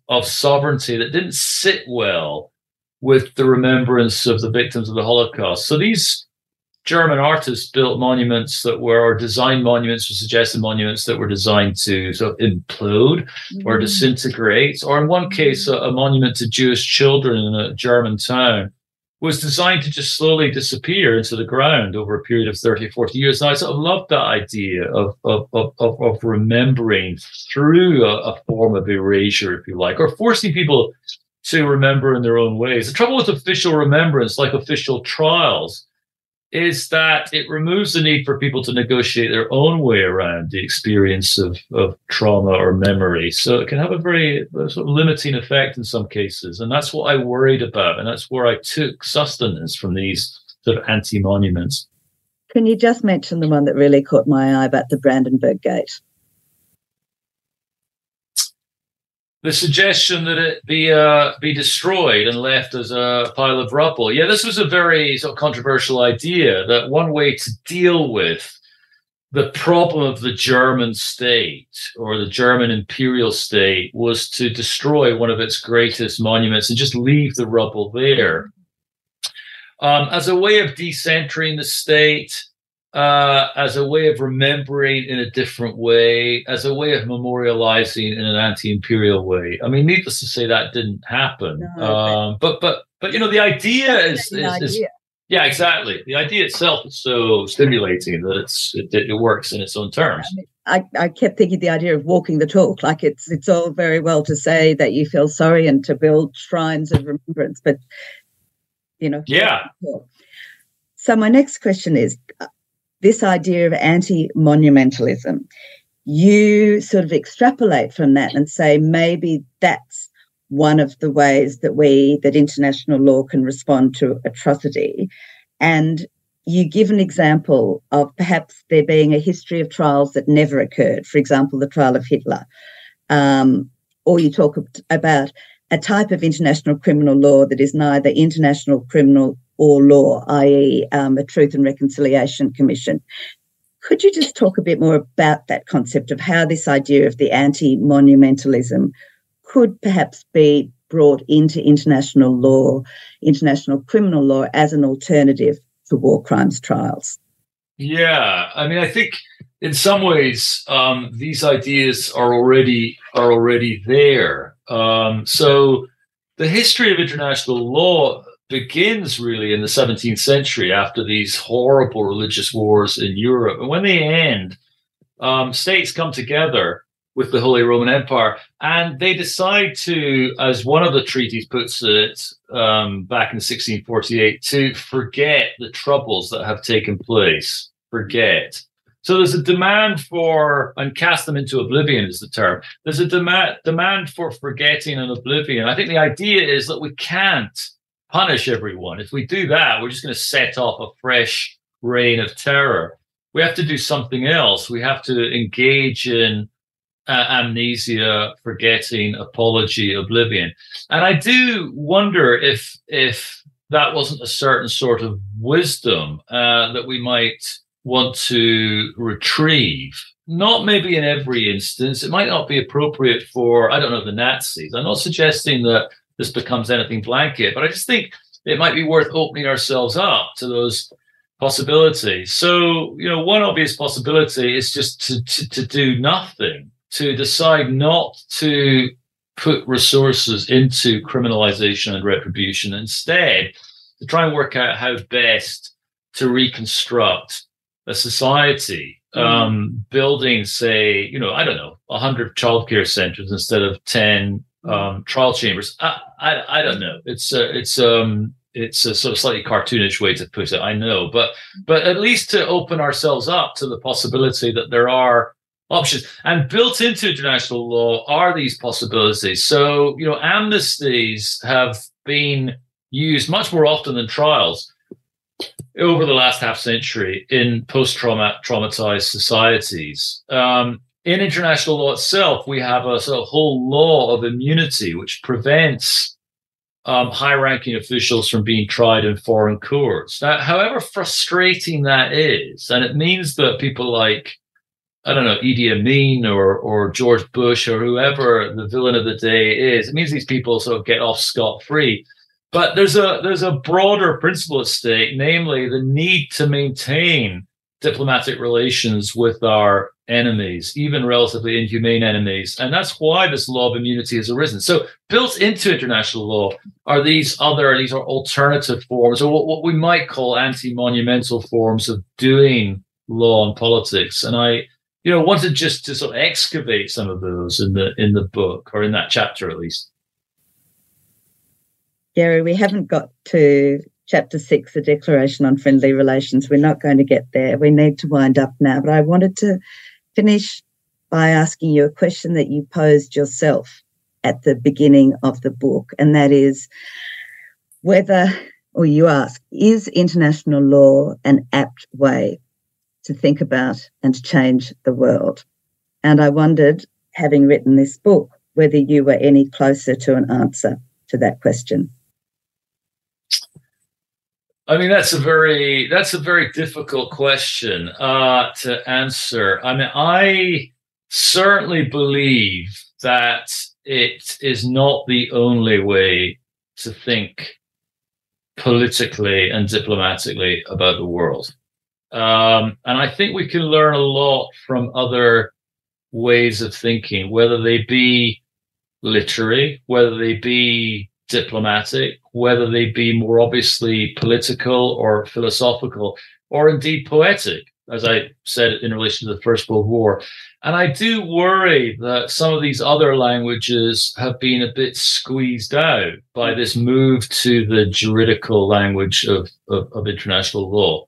of sovereignty that didn't sit well with the remembrance of the victims of the Holocaust. So these German artists built monuments that were, or designed monuments or suggested monuments that were designed to sort of implode mm-hmm. or disintegrate, or in one case, a, a, monument to Jewish children in a German town was designed to just slowly disappear into the ground over a period of 30 40 years. And I sort of love that idea of, of, of, of remembering through a, a form of erasure, if you like, or forcing people to remember in their own ways. The trouble with official remembrance, like official trials, is that it removes the need for people to negotiate their own way around the experience of, of trauma or memory. So it can have a very sort of limiting effect in some cases. And that's what I worried about. And that's where I took sustenance from these sort of anti monuments. Can you just mention the one that really caught my eye about the Brandenburg Gate? The suggestion that it be uh, be destroyed and left as a pile of rubble. Yeah, this was a very sort of controversial idea. That one way to deal with the problem of the German state or the German imperial state was to destroy one of its greatest monuments and just leave the rubble there. Um, as a way of decentering the state, uh, as a way of remembering in a different way, as a way of memorializing in an anti-imperial way. I mean, needless to say, that didn't happen. No, um, but but but you know, the idea is, is, idea. is Yeah, exactly. The idea itself is so stimulating that it's it, it works in its own terms. I, I kept thinking the idea of walking the talk, like it's it's all very well to say that you feel sorry and to build shrines of remembrance, but you know, yeah. So my next question is this idea of anti-monumentalism. You sort of extrapolate from that and say maybe that's one of the ways that we that international law can respond to atrocity and you give an example of perhaps there being a history of trials that never occurred for example the trial of hitler um, or you talk about a type of international criminal law that is neither international criminal or law i.e um, a truth and reconciliation commission could you just talk a bit more about that concept of how this idea of the anti-monumentalism could perhaps be brought into international law, international criminal law, as an alternative to war crimes trials? Yeah, I mean, I think in some ways um, these ideas are already are already there. Um, so the history of international law begins really in the 17th century after these horrible religious wars in Europe, and when they end, um, states come together with the Holy Roman Empire. And they decide to, as one of the treaties puts it um, back in 1648, to forget the troubles that have taken place. Forget. So there's a demand for, and cast them into oblivion is the term. There's a demand demand for forgetting and oblivion. I think the idea is that we can't punish everyone. If we do that, we're just going to set off a fresh reign of terror. We have to do something else. We have to engage in uh, amnesia, forgetting, apology, oblivion. And I do wonder if if that wasn't a certain sort of wisdom uh, that we might want to retrieve. Not maybe in every instance. It might not be appropriate for, I don't know, the Nazis. I'm not suggesting that this becomes anything blanket, but I just think it might be worth opening ourselves up to those possibilities. So, you know, one obvious possibility is just to, to, to do nothing to decide not to put resources into criminalization and retribution, instead, to try and work out how best to reconstruct a society, mm. um, building, say, you know, I don't know, 100 childcare centers instead of 10 mm. Um, trial chambers. I, I, I don't know. It's a, it's um it's a sort of slightly cartoonish way to put it. I know, but but at least to open ourselves up to the possibility that there are options. And built into international law are these possibilities. So, you know, amnesties have been used much more often than trials over the last half century in post-trauma, traumatized societies. Um, in international law itself, we have a sort of whole law of immunity which prevents um, high-ranking officials from being tried in foreign courts. Now, however frustrating that is, and it means that people like I don't know, Idi Amin or or George Bush or whoever the villain of the day is. It means these people sort of get off scot free. But there's a there's a broader principle at stake, namely the need to maintain diplomatic relations with our enemies, even relatively inhumane enemies. And that's why this law of immunity has arisen. So built into international law are these other, these are alternative forms, or what, what we might call anti-monumental forms of doing law and politics. And I you know, wanted just to sort of excavate some of those in the in the book or in that chapter at least. Gerry, we haven't got to chapter six, the Declaration on Friendly Relations. We're not going to get there. We need to wind up now. But I wanted to finish by asking you a question that you posed yourself at the beginning of the book, and that is whether, or you ask, is international law an apt way to think about and change the world. And I wondered, having written this book, whether you were any closer to an answer to that question. I mean, that's a very that's a very difficult question uh, to answer. I mean, I certainly believe that it is not the only way to think politically and diplomatically about the world. Um, and I think we can learn a lot from other ways of thinking, whether they be literary, whether they be diplomatic, whether they be more obviously political or philosophical, or indeed poetic, as I said in relation to the First World War. And I do worry that some of these other languages have been a bit squeezed out by hmm. this move to the juridical language of, of, of international law.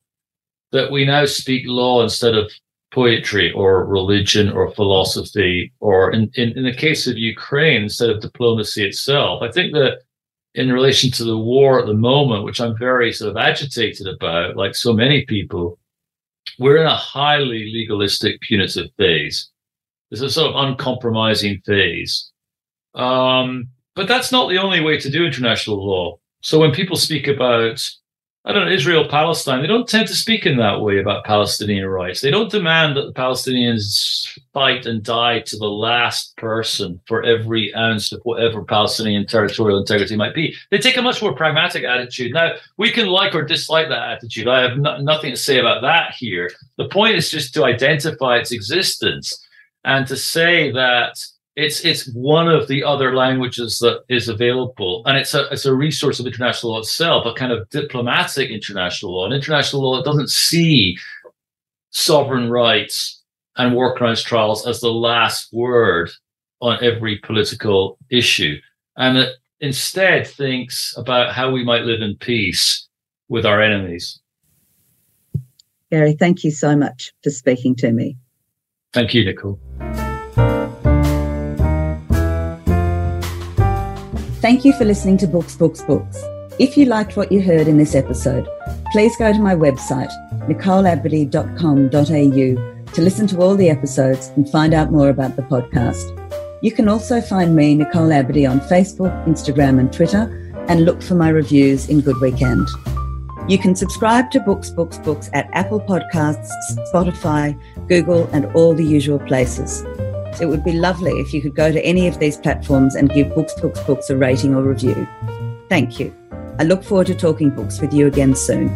That we now speak law instead of poetry or religion or philosophy, or in, in, in the case of Ukraine, instead of diplomacy itself. I think that in relation to the war at the moment, which I'm very sort of agitated about, like so many people, we're in a highly legalistic, punitive phase. It's a sort of uncompromising phase. Um, but that's not the only way to do international law. So when people speak about I don't know, Israel, Palestine, they don't tend to speak in that way about Palestinian rights. They don't demand that the Palestinians fight and die to the last person for every ounce of whatever Palestinian territorial integrity might be. They take a much more pragmatic attitude. Now, we can like or dislike that attitude. I have no, nothing to say about that here. The point is just to identify its existence and to say that it's it's one of the other languages that is available, and it's a it's a resource of international law itself, a kind of diplomatic international law, an international law that doesn't see sovereign rights and war crimes trials as the last word on every political issue, and it instead thinks about how we might live in peace with our enemies. Gerry, thank you so much for speaking to me. Thank you, Nicole. Thank you for listening to Books, Books, Books. If you liked what you heard in this episode, please go to my website, nicoleabadee.com.au, to listen to all the episodes and find out more about the podcast. You can also find me, Nicole Abadee, on Facebook, Instagram, and Twitter, and look for my reviews in Good Weekend. You can subscribe to Books, Books, Books at Apple Podcasts, Spotify, Google, and all the usual places. It would be lovely if you could go to any of these platforms and give Books, Books, Books a rating or review. Thank you. I look forward to talking books with you again soon.